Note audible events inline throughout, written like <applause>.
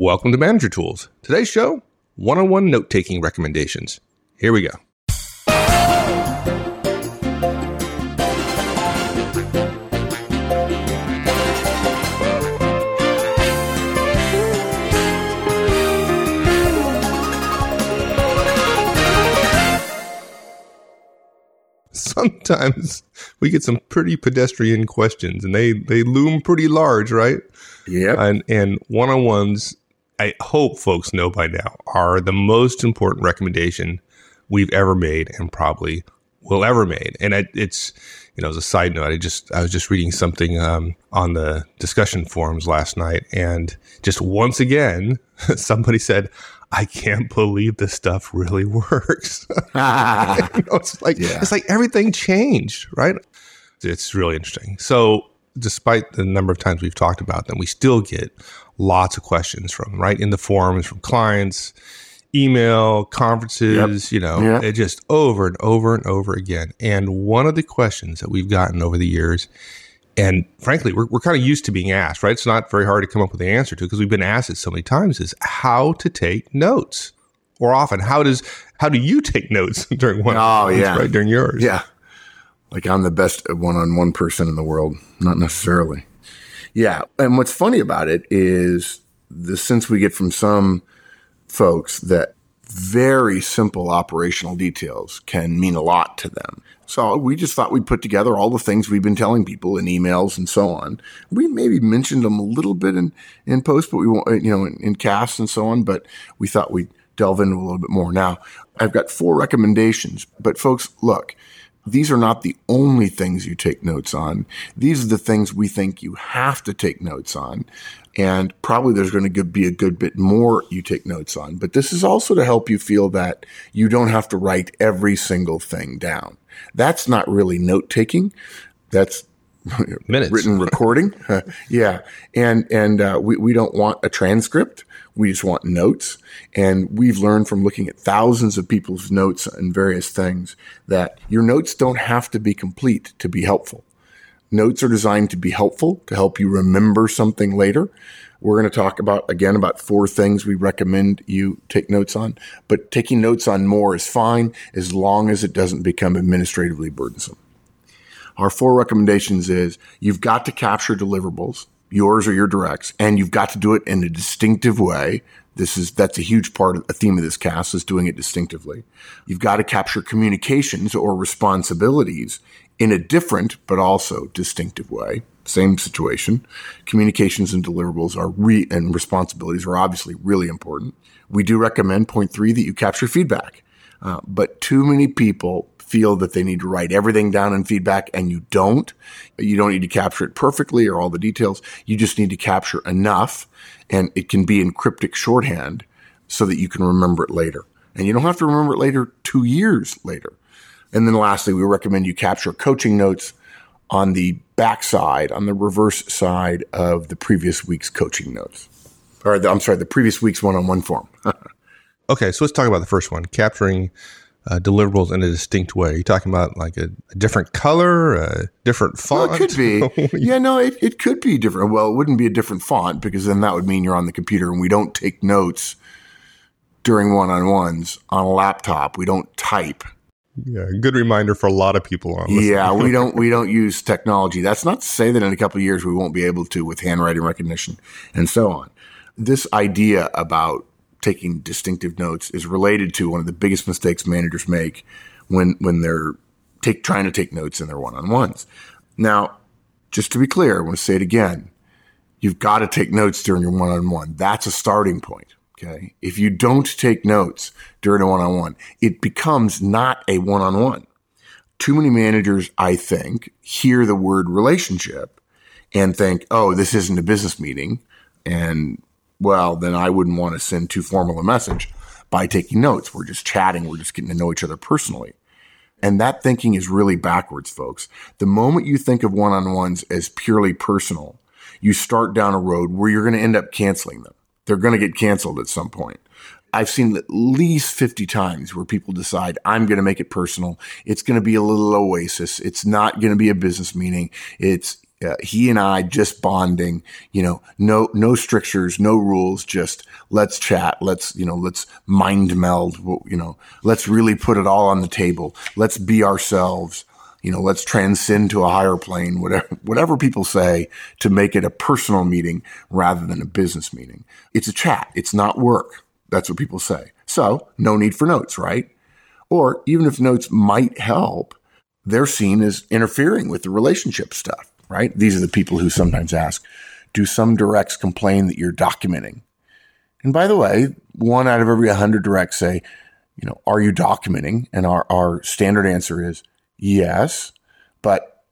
Welcome to Manager Tools. Today's show one on one note taking recommendations. Here we go. Sometimes we get some pretty pedestrian questions and they, they loom pretty large, right? Yeah. And and one on ones, I hope folks know by now, are the most important recommendation we've ever made and probably will ever made. And I, it's you know, as a side note, I just I was just reading something um, on the discussion forums last night, and just once again, <laughs> somebody said. I can't believe this stuff really <laughs> works. <laughs> you know, it's like Yeah. it's like everything changed, right? It's really interesting. So despite the number of times we've talked about them, we still get lots of questions from right in the forums from clients, email, conferences, you know, Yeah. it just over and over and over again. And one of the questions that we've gotten over the years, and frankly, we're, we're kind of used to being asked, right? It's not very hard to come up with the answer to because we've been asked it so many times is how to take notes. Or often, how does how do you take notes <laughs> during one? Oh, yeah. right during yours. Yeah. Like I'm the best one on one person in the world. Not necessarily. Yeah. And what's funny about it is the sense we get from some folks that very simple operational details can mean a lot to them. So we just thought we'd put together all the things we've been telling people in emails and so on. We maybe mentioned them a little bit in, in post, but we won't, you know, in, in casts and so on, but we thought we'd delve into a little bit more. Now I've got four recommendations, but folks, look, these are not the only things you take notes on. These are the things we think you have to take notes on. And probably there's going to be a good bit more you take notes on. But this is also to help you feel that you don't have to write every single thing down. That's not really note taking. That's Minutes. written recording. <laughs> yeah. And, and, uh, we, we don't want a transcript. We just want notes. And we've learned from looking at thousands of people's notes and various things that your notes don't have to be complete to be helpful. Notes are designed to be helpful, to help you remember something later. We're going to talk about, again, about four things we recommend you take notes on, but taking notes on more is fine as long as it doesn't become administratively burdensome. Our four recommendations is you've got to capture deliverables, yours or your directs, and you've got to do it in a distinctive way. This is, that's a huge part of a theme of this cast is doing it distinctively. You've got to capture communications or responsibilities in a different, but also distinctive way. Same situation. Communications and deliverables are re, and responsibilities are obviously really important. We do recommend point three that you capture feedback. Uh, but too many people feel that they need to write everything down in feedback and you don't. You don't need to capture it perfectly or all the details. You just need to capture enough and it can be in cryptic shorthand so that you can remember it later. And you don't have to remember it later two years later. And then lastly, we recommend you capture coaching notes on the backside, on the reverse side of the previous week's coaching notes. Or the, I'm sorry, the previous week's one-on-one form. <laughs> Okay, so let's talk about the first one, capturing uh, deliverables in a distinct way. Are you talking about like a, a different color, a different font? Well, it could be. <laughs> yeah, no, it, it could be different. Well, it wouldn't be a different font because then that would mean you're on the computer and we don't take notes during one-on-ones on a laptop. We don't type. yeah, good reminder for a lot of people on. Yeah, we don't <laughs> we don't use technology. That's not to say that in a couple of years we won't be able to with handwriting recognition and so on. This idea about taking distinctive notes is related to one of the biggest mistakes managers make when when they're take trying to take notes in their one-on-ones. Now, just to be clear, I want to say it again. You've got to take notes during your one-on-one. That's a starting point. Okay. If you don't take notes during a one-on-one, it becomes not a one-on-one too many managers, I think, hear the word relationship and think, oh, this isn't a business meeting. And well, then I wouldn't want to send too formal a message by taking notes. We're just chatting. We're just getting to know each other personally. And that thinking is really backwards, folks. The moment you think of one-on-ones as purely personal, you start down a road where you're going to end up canceling them. They're going to get canceled at some point. I've seen at least 50 times where people decide, I'm going to make it personal. It's going to be a little oasis. It's not going to be a business meeting. It's, uh, he and I just bonding, you know, no, no strictures, no rules, just let's chat. Let's, you know, let's mind meld, you know, let's really put it all on the table. Let's be ourselves. You know, let's transcend to a higher plane, whatever, <laughs> whatever people say to make it a personal meeting rather than a business meeting. It's a chat. It's not work. That's what people say. So no need for notes, right? Or even if notes might help, they're seen as interfering with the relationship stuff right? These are the people who sometimes ask, do some directs complain that you're documenting? And by the way, one out of every 100 directs say, you know, are you documenting? And our, our standard answer is yes, but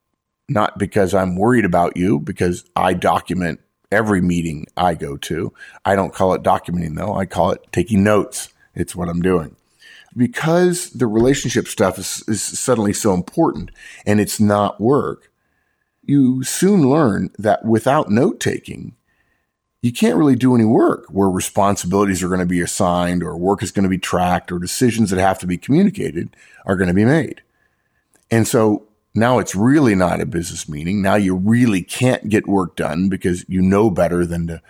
not because I'm worried about you, because I document every meeting I go to. I don't call it documenting though. I call it taking notes. It's what I'm doing. Because the relationship stuff is, is suddenly so important and it's not work, you soon learn that without note taking, you can't really do any work where responsibilities are going to be assigned or work is going to be tracked or decisions that have to be communicated are going to be made. And so now it's really not a business meeting. Now you really can't get work done because you know better than to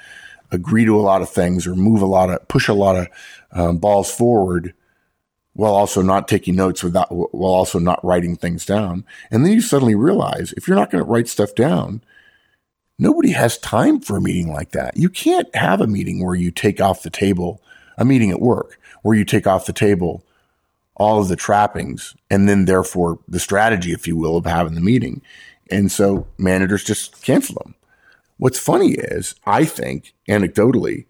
agree to a lot of things or move a lot of, push a lot of um, balls forward while also not taking notes without, while also not writing things down. And then you suddenly realize if you're not going to write stuff down, nobody has time for a meeting like that. You can't have a meeting where you take off the table, a meeting at work where you take off the table all of the trappings and then therefore the strategy, if you will, of having the meeting. And so managers just cancel them. What's funny is I think anecdotally,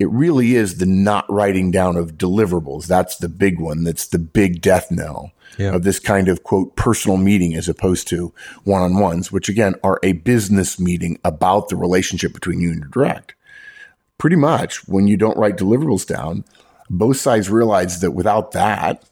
it really is the not writing down of deliverables. That's the big one. That's the big death knell yeah. of this kind of quote personal meeting as opposed to one on ones, which again are a business meeting about the relationship between you and your direct. Pretty much when you don't write deliverables down, both sides realize that without that,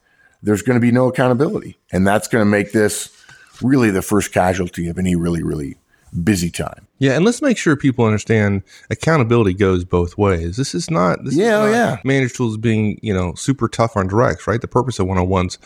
there's going to be no accountability. And that's going to make this really the first casualty of any really, really busy time. Yeah, and let's make sure people understand accountability goes both ways. This is not this yeah, is not yeah. Manager Tools being, you know, super tough on directs, right? The purpose of one-on-ones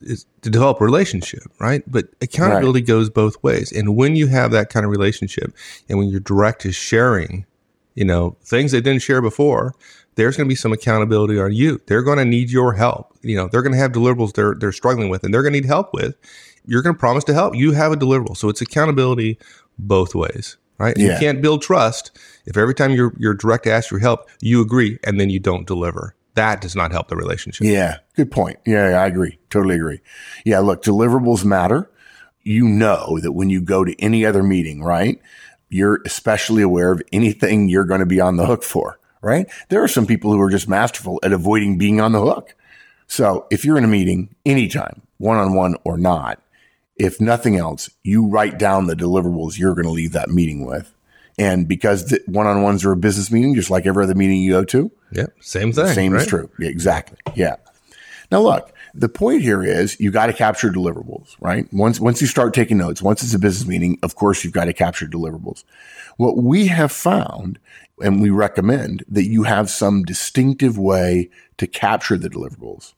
is to develop a relationship, right? But accountability right. goes both ways. And when you have that kind of relationship and when your direct is sharing, you know, things they didn't share before, there's going to be some accountability on you. They're going to need your help. You know, they're going to have deliverables they're they're struggling with and they're going to need help with. You're going to promise to help. You have a deliverable. So it's accountability both ways, right? Yeah. You can't build trust if every time you're you're direct asks for help, you agree and then you don't deliver. That does not help the relationship. Yeah, good point. Yeah, I agree. Totally agree. Yeah, look, deliverables matter. You know that when you go to any other meeting, right? You're especially aware of anything you're going to be on the hook for, right? There are some people who are just masterful at avoiding being on the hook. So if you're in a meeting anytime, one on one or not, if nothing else, you write down the deliverables you're going to leave that meeting with. And because the one-on-ones are a business meeting, just like every other meeting you go to. Yep. Same thing. Same right? is true. Yeah, exactly. Yeah. Now look, the point here is you got to capture deliverables, right? Once, once you start taking notes, once it's a business meeting, of course you've got to capture deliverables. What we have found and we recommend that you have some distinctive way to capture the deliverables.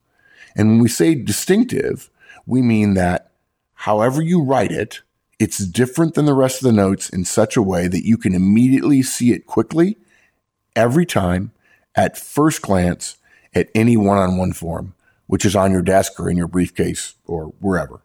And when we say distinctive, we mean that however you write it, it's different than the rest of the notes in such a way that you can immediately see it quickly every time at first glance at any one-on-one form, which is on your desk or in your briefcase or wherever.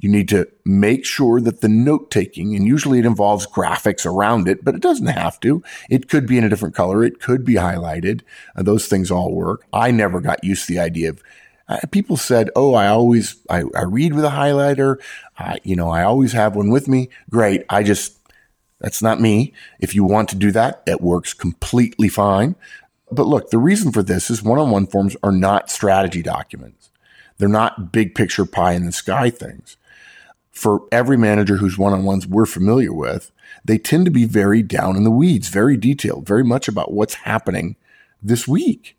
You need to make sure that the note taking, and usually it involves graphics around it, but it doesn't have to. It could be in a different color. It could be highlighted. Uh, those things all work. I never got used to the idea of uh, people said, "Oh, I always I, I read with a highlighter. I, you know, I always have one with me." Great. I just that's not me. If you want to do that, it works completely fine. But look, the reason for this is one-on-one forms are not strategy documents. They're not big picture pie in the sky things. For every manager whose one-on-ones we're familiar with, they tend to be very down in the weeds, very detailed, very much about what's happening this week.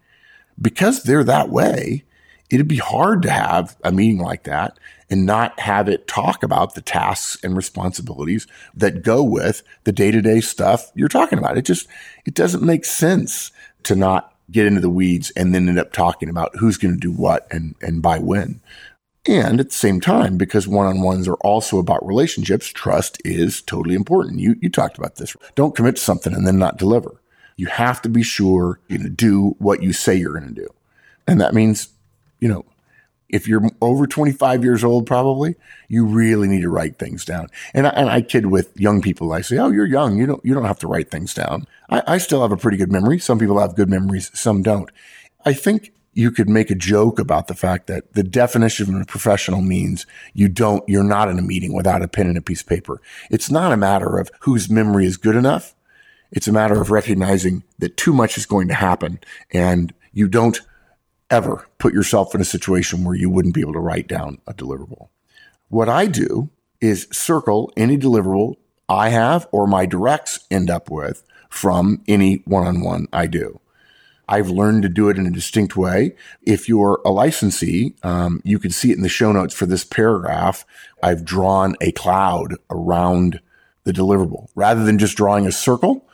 Because they're that way, it'd be hard to have a meeting like that and not have it talk about the tasks and responsibilities that go with the day to day stuff you're talking about. It just, it doesn't make sense to not get into the weeds and then end up talking about who's going to do what and, and by when. And at the same time, because one on ones are also about relationships, trust is totally important. You, you talked about this. Don't commit to something and then not deliver. You have to be sure you're going to do what you say you're going to do. And that means, you know, if you're over 25 years old, probably you really need to write things down. And I, and I kid with young people. I say, "Oh, you're young. You don't you don't have to write things down." I, I still have a pretty good memory. Some people have good memories. Some don't. I think you could make a joke about the fact that the definition of a professional means you don't, you're not in a meeting without a pen and a piece of paper. It's not a matter of whose memory is good enough. It's a matter of recognizing that too much is going to happen and you don't ever put yourself in a situation where you wouldn't be able to write down a deliverable. What I do is circle any deliverable I have or my directs end up with from any one on one I do. I've learned to do it in a distinct way. If you're a licensee, um, you can see it in the show notes for this paragraph. I've drawn a cloud around the deliverable rather than just drawing a circle,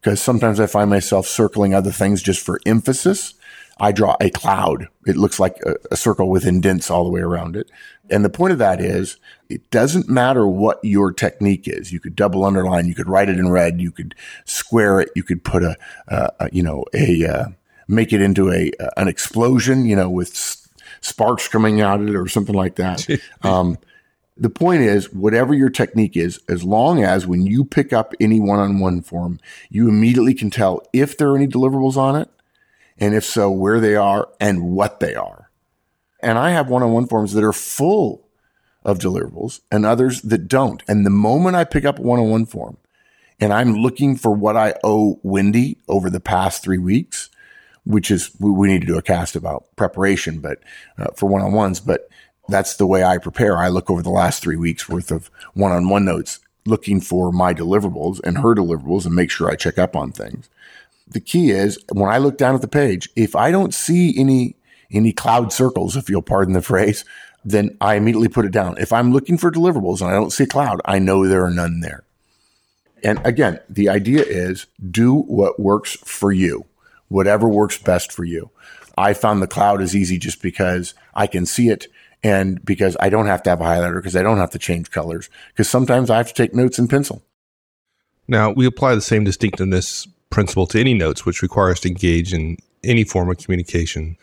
because sometimes I find myself circling other things just for emphasis. I draw a cloud. It looks like a, a, circle with indents all the way around it. And the point of that is it doesn't matter what your technique is. You could double underline, you could write it in red, you could square it, you could put a, a you know, a, uh, make it into a an explosion, you know, with sparks coming out of it or something like that. <laughs> um, the point is, whatever your technique is, as long as when you pick up any one-on-one form, you immediately can tell if there are any deliverables on it, and if so, where they are and what they are. And I have one-on-one forms that are full of deliverables and others that don't. And the moment I pick up a one-on-one form and I'm looking for what I owe Wendy over the past three weeks, which is we need to do a cast about preparation, but uh, for one on ones. But that's the way I prepare. I look over the last three weeks worth of one on one notes, looking for my deliverables and her deliverables, and make sure I check up on things. The key is when I look down at the page, if I don't see any any cloud circles, if you'll pardon the phrase, then I immediately put it down. If I'm looking for deliverables and I don't see a cloud, I know there are none there. And again, the idea is do what works for you whatever works best for you. I found the cloud is easy just because I can see it and because I don't have to have a highlighter because I don't have to change colors because sometimes I have to take notes in pencil. Now, we apply the same distinctiveness principle to any notes, which requires to engage in any form of communication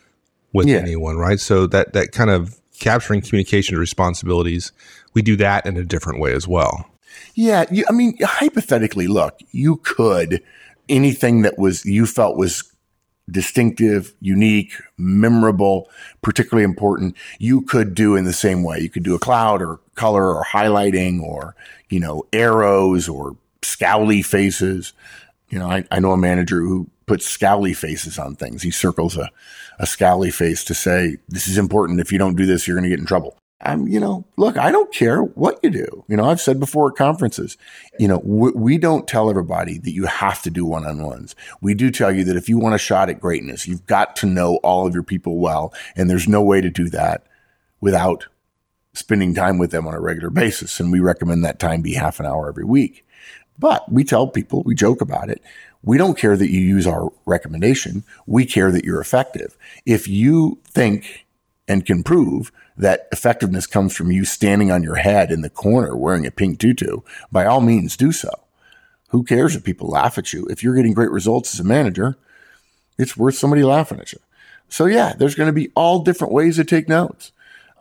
with yeah. anyone, right? So that, that kind of capturing communication responsibilities, we do that in a different way as well. Yeah. You, I mean, hypothetically, look, you could anything that was, you felt was distinctive, unique, memorable, particularly important, you could do in the same way. You could do a cloud or color or highlighting or, you know, arrows or scowly faces. You know, I, I know a manager who puts scowly faces on things. He circles a, a scowly face to say, this is important. If you don't do this, you're going to get in trouble. I'm, you know, look, I don't care what you do. You know, I've said before at conferences, you know, we, we don't tell everybody that you have to do one on ones. We do tell you that if you want a shot at greatness, you've got to know all of your people well. And there's no way to do that without spending time with them on a regular basis. And we recommend that time be half an hour every week. But we tell people, we joke about it. We don't care that you use our recommendation. We care that you're effective. If you think and can prove that effectiveness comes from you standing on your head in the corner wearing a pink tutu, by all means do so. Who cares if people laugh at you? If you're getting great results as a manager, it's worth somebody laughing at you. So yeah, there's going to be all different ways to take notes.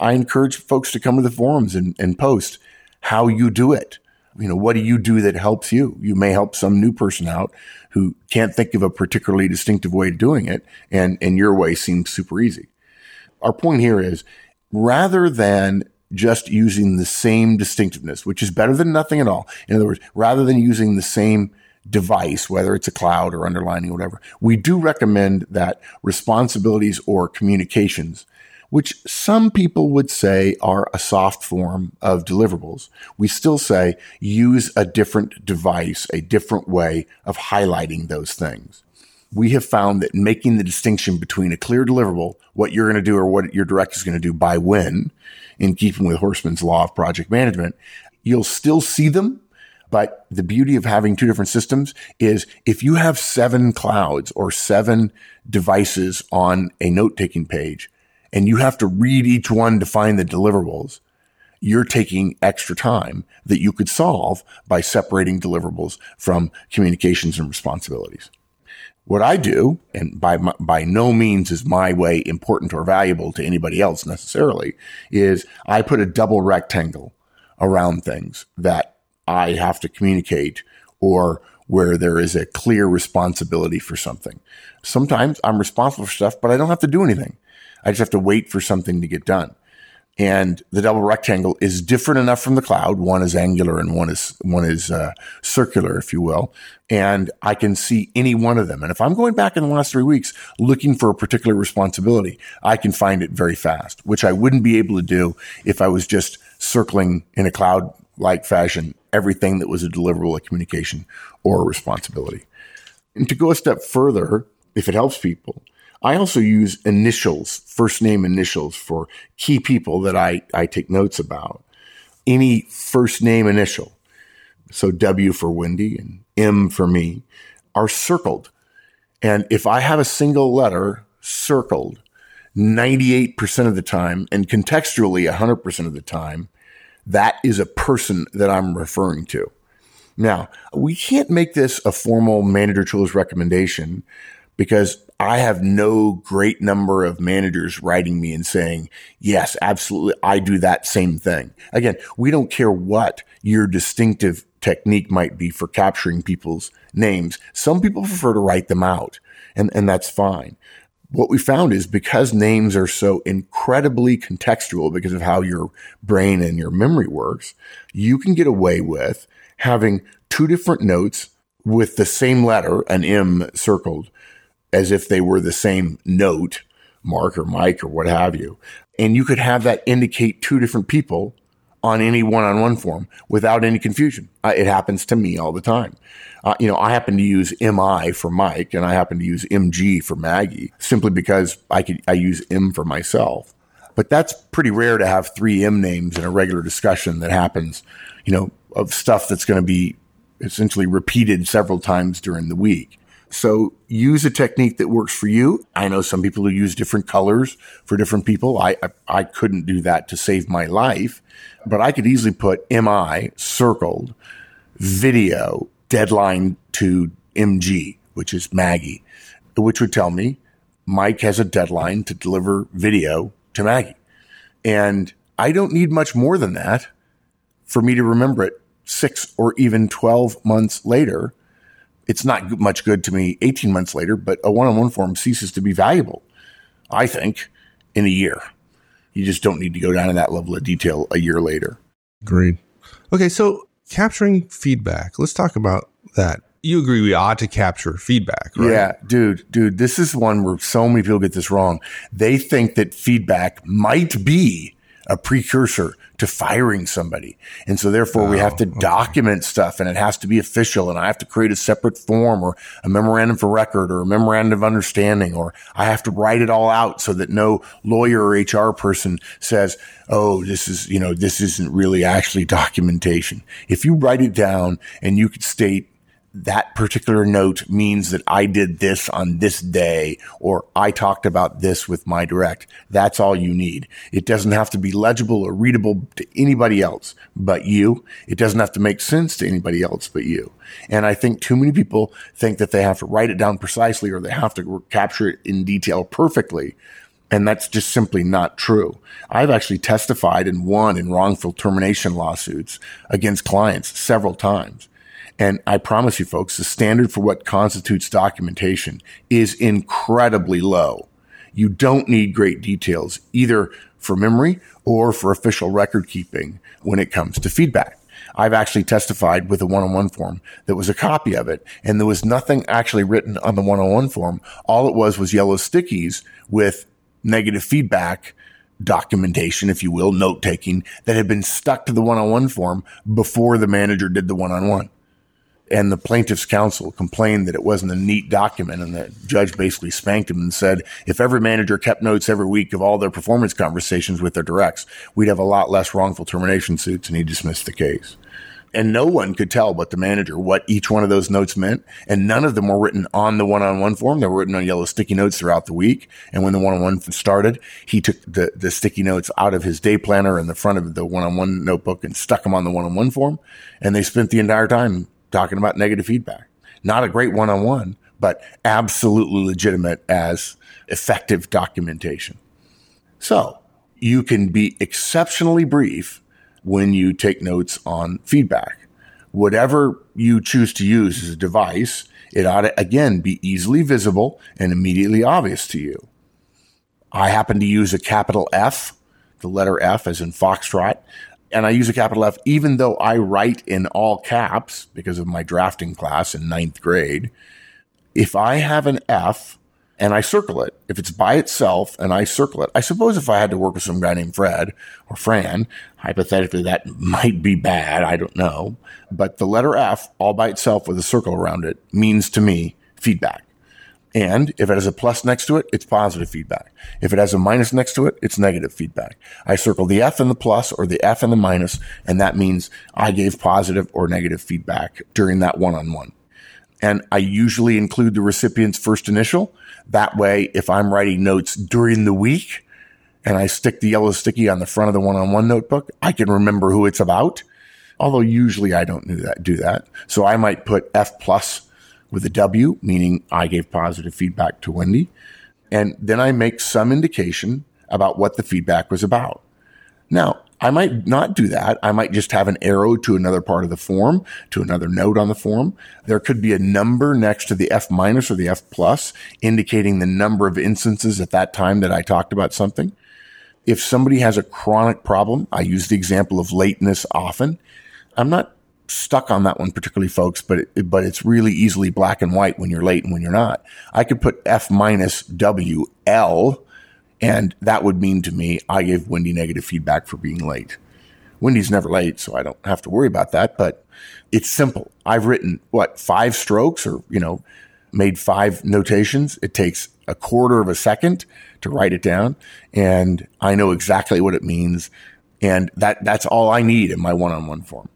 I encourage folks to come to the forums and, and post how you do it. You know, what do you do that helps you? You may help some new person out who can't think of a particularly distinctive way of doing it. And, and your way seems super easy our point here is rather than just using the same distinctiveness, which is better than nothing at all. In other words, rather than using the same device, whether it's a cloud or underlining or whatever, we do recommend that responsibilities or communications, which some people would say are a soft form of deliverables, we still say use a different device, a different way of highlighting those things we have found that making the distinction between a clear deliverable, what you're going to do or what your direct is going to do by when, in keeping with Horstman's law of project management, you'll still see them. But the beauty of having two different systems is if you have seven clouds or seven devices on a note taking page, and you have to read each one to find the deliverables, you're taking extra time that you could solve by separating deliverables from communications and responsibilities. What I do, and by by no means is my way important or valuable to anybody else necessarily, is I put a double rectangle around things that I have to communicate or where there is a clear responsibility for something. Sometimes I'm responsible for stuff, but I don't have to do anything. I just have to wait for something to get done. And the double rectangle is different enough from the cloud. One is angular and one is, one is, uh, circular, if you will. And I can see any one of them. And if I'm going back in the last three weeks looking for a particular responsibility, I can find it very fast, which I wouldn't be able to do if I was just circling in a cloud like fashion everything that was a deliverable, a communication or a responsibility. And to go a step further, if it helps people, I also use initials, first name initials for key people that I, I take notes about. Any first name initial, so W for Wendy and M for me, are circled. And if I have a single letter circled 98% of the time and contextually 100% of the time, that is a person that I'm referring to. Now, we can't make this a formal manager tools recommendation because I have no great number of managers writing me and saying, yes, absolutely. I do that same thing. Again, we don't care what your distinctive technique might be for capturing people's names. Some people prefer to write them out and, and that's fine. What we found is because names are so incredibly contextual because of how your brain and your memory works, you can get away with having two different notes with the same letter, an M circled, as if they were the same note, Mark or Mike or what have you. And you could have that indicate two different people on any one-on-one form without any confusion. Uh, it happens to me all the time. Uh, you know, I happen to use MI for Mike and I happen to use MG for Maggie simply because I could, I use M for myself. But that's pretty rare to have three M names in a regular discussion that happens, you know, of stuff that's going to be essentially repeated several times during the week. So use a technique that works for you. I know some people who use different colors for different people. I, I, I couldn't do that to save my life, but I could easily put MI circled video deadline to MG, which is Maggie, which would tell me Mike has a deadline to deliver video to Maggie. And I don't need much more than that for me to remember it six or even 12 months later it's not much good to me 18 months later, but a one-on-one form ceases to be valuable, I think, in a year. You just don't need to go down to that level of detail a year later. Agreed. Okay, so capturing feedback. Let's talk about that. You agree we ought to capture feedback, right? Yeah, dude, dude, this is one where so many people get this wrong. They think that feedback might be a precursor to firing somebody. And so therefore oh, we have to oh, okay. document stuff and it has to be official and I have to create a separate form or a memorandum for record or a memorandum of understanding or I have to write it all out so that no lawyer or HR person says, Oh, this is, you know, this isn't really actually documentation. If you write it down and you could state that particular note means that I did this on this day or I talked about this with my direct. That's all you need. It doesn't have to be legible or readable to anybody else but you. It doesn't have to make sense to anybody else but you. And I think too many people think that they have to write it down precisely or they have to capture it in detail perfectly. And that's just simply not true. I've actually testified and won in wrongful termination lawsuits against clients several times and I promise you folks, the standard for what constitutes documentation is incredibly low. You don't need great details either for memory or for official record keeping when it comes to feedback. I've actually testified with a one-on-one form that was a copy of it and there was nothing actually written on the one-on-one form. All it was was yellow stickies with negative feedback documentation, if you will, note taking that had been stuck to the one-on-one form before the manager did the one-on-one and the plaintiff's counsel complained that it wasn't a neat document and the judge basically spanked him and said if every manager kept notes every week of all their performance conversations with their directs we'd have a lot less wrongful termination suits and he dismissed the case And no one could tell but the manager what each one of those notes meant. And none of them were written on the one on one form. They were written on yellow sticky notes throughout the week. And when the one on one started, he took the, the sticky notes out of his day planner in the front of the one on one notebook and stuck them on the one on one form. And they spent the entire time talking about negative feedback. Not a great one on one, but absolutely legitimate as effective documentation. So you can be exceptionally brief when you take notes on feedback. Whatever you choose to use as a device, it ought to again be easily visible and immediately obvious to you. I happen to use a capital F, the letter F as in Foxtrot, and I use a capital F even though I write in all caps because of my drafting class in ninth grade. If I have an F and I circle it, if it's by itself and I circle it, I suppose if I had to work with some guy named Fred or Fran, hypothetically that might be bad. I don't know. But the letter F all by itself with a circle around it means to me feedback. And if it has a plus next to it, it's positive feedback. If it has a minus next to it, it's negative feedback. I circle the F and the plus or the F and the minus, and that means I gave positive or negative feedback during that one on one. And I usually include the recipient's first initial. That way, if I'm writing notes during the week and I stick the yellow sticky on the front of the one on one notebook, I can remember who it's about. Although usually I don't do that, do that. So I might put F plus with a W, meaning I gave positive feedback to Wendy. And then I make some indication about what the feedback was about. Now, I might not do that. I might just have an arrow to another part of the form, to another note on the form. There could be a number next to the F minus or the F plus, indicating the number of instances at that time that I talked about something. If somebody has a chronic problem, I use the example of lateness often. I'm not stuck on that one particularly, folks, but it, but it's really easily black and white when you're late and when you're not. I could put F minus W L, and that would mean to me I gave Wendy negative feedback for being late. Wendy's never late, so I don't have to worry about that. But it's simple. I've written what five strokes, or you know, made five notations. It takes a quarter of a second to write it down, and I know exactly what it means. And that that's all I need in my one-on-one form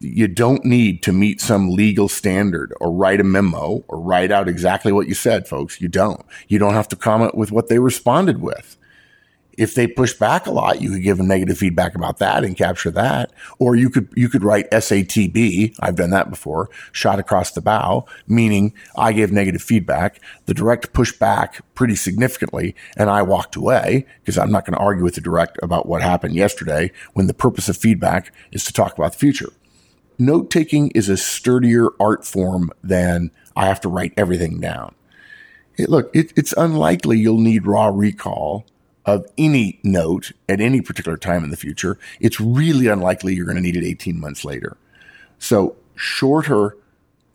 you don't need to meet some legal standard or write a memo or write out exactly what you said, folks. You don't. You don't have to comment with what they responded with. If they push back a lot, you could give them negative feedback about that and capture that. Or you could, you could write SATB. I've done that before. Shot across the bow, meaning I gave negative feedback. The direct pushed back pretty significantly and I walked away because I'm not going to argue with the direct about what happened yesterday when the purpose of feedback is to talk about the future note taking is a sturdier art form than I have to write everything down. It, look, it, it's unlikely you'll need raw recall of any note at any particular time in the future. It's really unlikely you're going to need it 18 months later. So shorter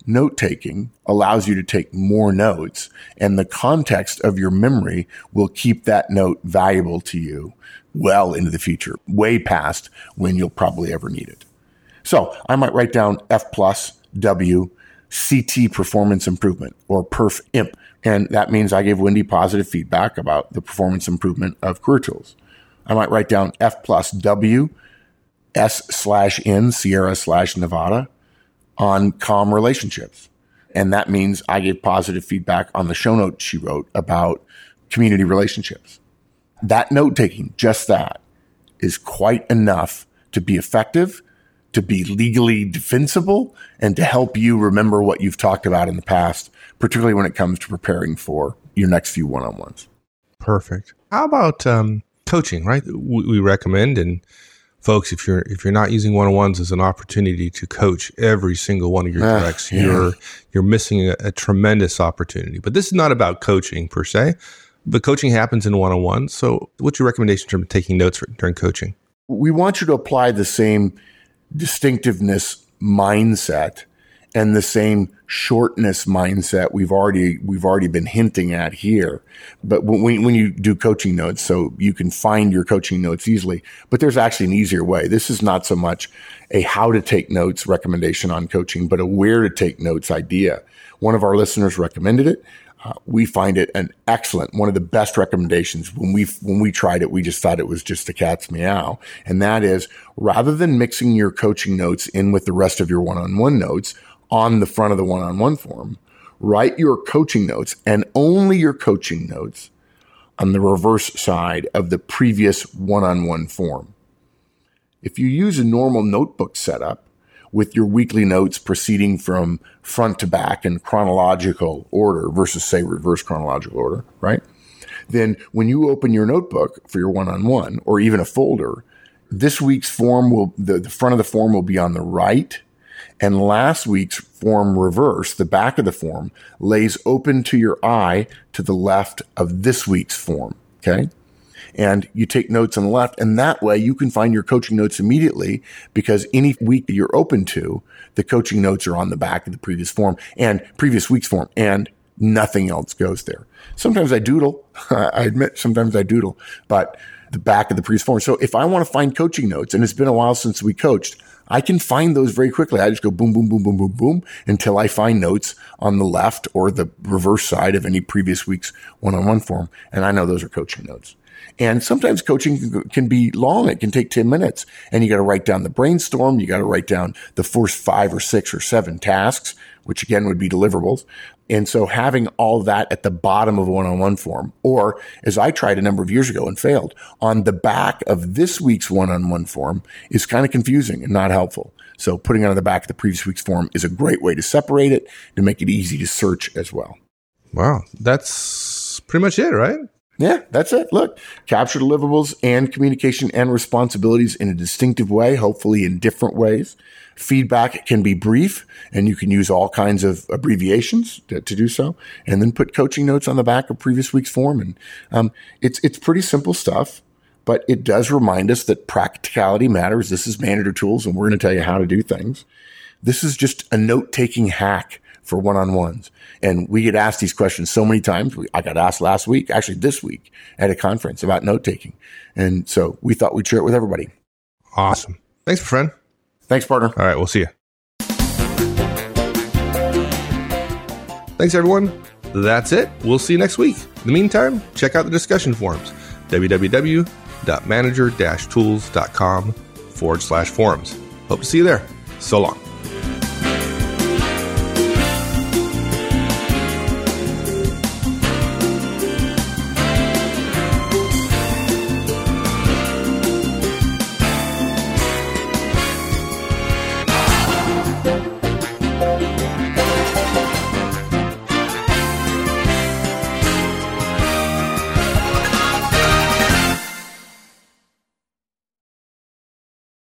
note taking allows you to take more notes and the context of your memory will keep that note valuable to you well into the future, way past when you'll probably ever need it. So I might write down F plus W CT performance improvement or perf imp. And that means I gave Wendy positive feedback about the performance improvement of career tools. I might write down F plus W S slash N Sierra slash Nevada on calm relationships. And that means I gave positive feedback on the show note she wrote about community relationships. That note taking, just that, is quite enough to be effective to be legally defensible and to help you remember what you've talked about in the past, particularly when it comes to preparing for your next few one on ones. Perfect. How about um, coaching? Right, we, we, recommend and folks, if you're if you're not using one on ones as an opportunity to coach every single one of your uh, directs, yeah. you're you're missing a, a tremendous opportunity. But this is not about coaching per se, but coaching happens in one on one. So, what's your recommendation in terms of taking notes for, during coaching? We want you to apply the same distinctiveness mindset and the same shortness mindset we've already we've already been hinting at here. But when when you do coaching notes, so you can find your coaching notes easily. But there's actually an easier way. This is not so much a how to take notes recommendation on coaching, but a where to take notes idea. One of our listeners recommended it. Uh, we find it an excellent, one of the best recommendations. When we when we tried it, we just thought it was just a cat's meow, and that is rather than mixing your coaching notes in with the rest of your one-on-one notes on the front of the one-on-one form, write your coaching notes and only your coaching notes on the reverse side of the previous one-on-one form. If you use a normal notebook setup, with your weekly notes proceeding from front to back in chronological order versus say reverse chronological order, right? Then when you open your notebook for your one on one or even a folder, this week's form will, the, the front of the form will be on the right and last week's form reverse, the back of the form lays open to your eye to the left of this week's form. Okay and you take notes on the left. And that way you can find your coaching notes immediately because any week that you're open to, the coaching notes are on the back of the previous form and previous week's form and nothing else goes there. Sometimes I doodle. <laughs> I admit sometimes I doodle, but the back of the previous form. So if I want to find coaching notes and it's been a while since we coached, I can find those very quickly. I just go boom, boom, boom, boom, boom, boom until I find notes on the left or the reverse side of any previous week's one-on-one form. And I know those are coaching notes. And sometimes coaching can be long. It can take 10 minutes and you got to write down the brainstorm. You got to write down the first five or six or seven tasks, which again would be deliverables. And so having all that at the bottom of a one-on-one form, or as I tried a number of years ago and failed on the back of this week's one-on-one form is kind of confusing and not helpful. So putting it on the back of the previous week's form is a great way to separate it to make it easy to search as well. Wow. That's pretty much it, right? Yeah, that's it. Look, capture deliverables and communication and responsibilities in a distinctive way, hopefully in different ways. Feedback can be brief and you can use all kinds of abbreviations to, to do so and then put coaching notes on the back of previous week's form. And, um, it's, it's pretty simple stuff, but it does remind us that practicality matters. This is Manager Tools and we're going to tell you how to do things. This is just a note taking hack for one on ones. And we get asked these questions so many times. I got asked last week, actually this week at a conference about note taking. And so we thought we'd share it with everybody. Awesome. Thanks, friend. Thanks, partner. All right. We'll see you. Thanks, everyone. That's it. We'll see you next week. In the meantime, check out the discussion forums www.manager-tools.com forward slash forums. Hope to see you there. So long.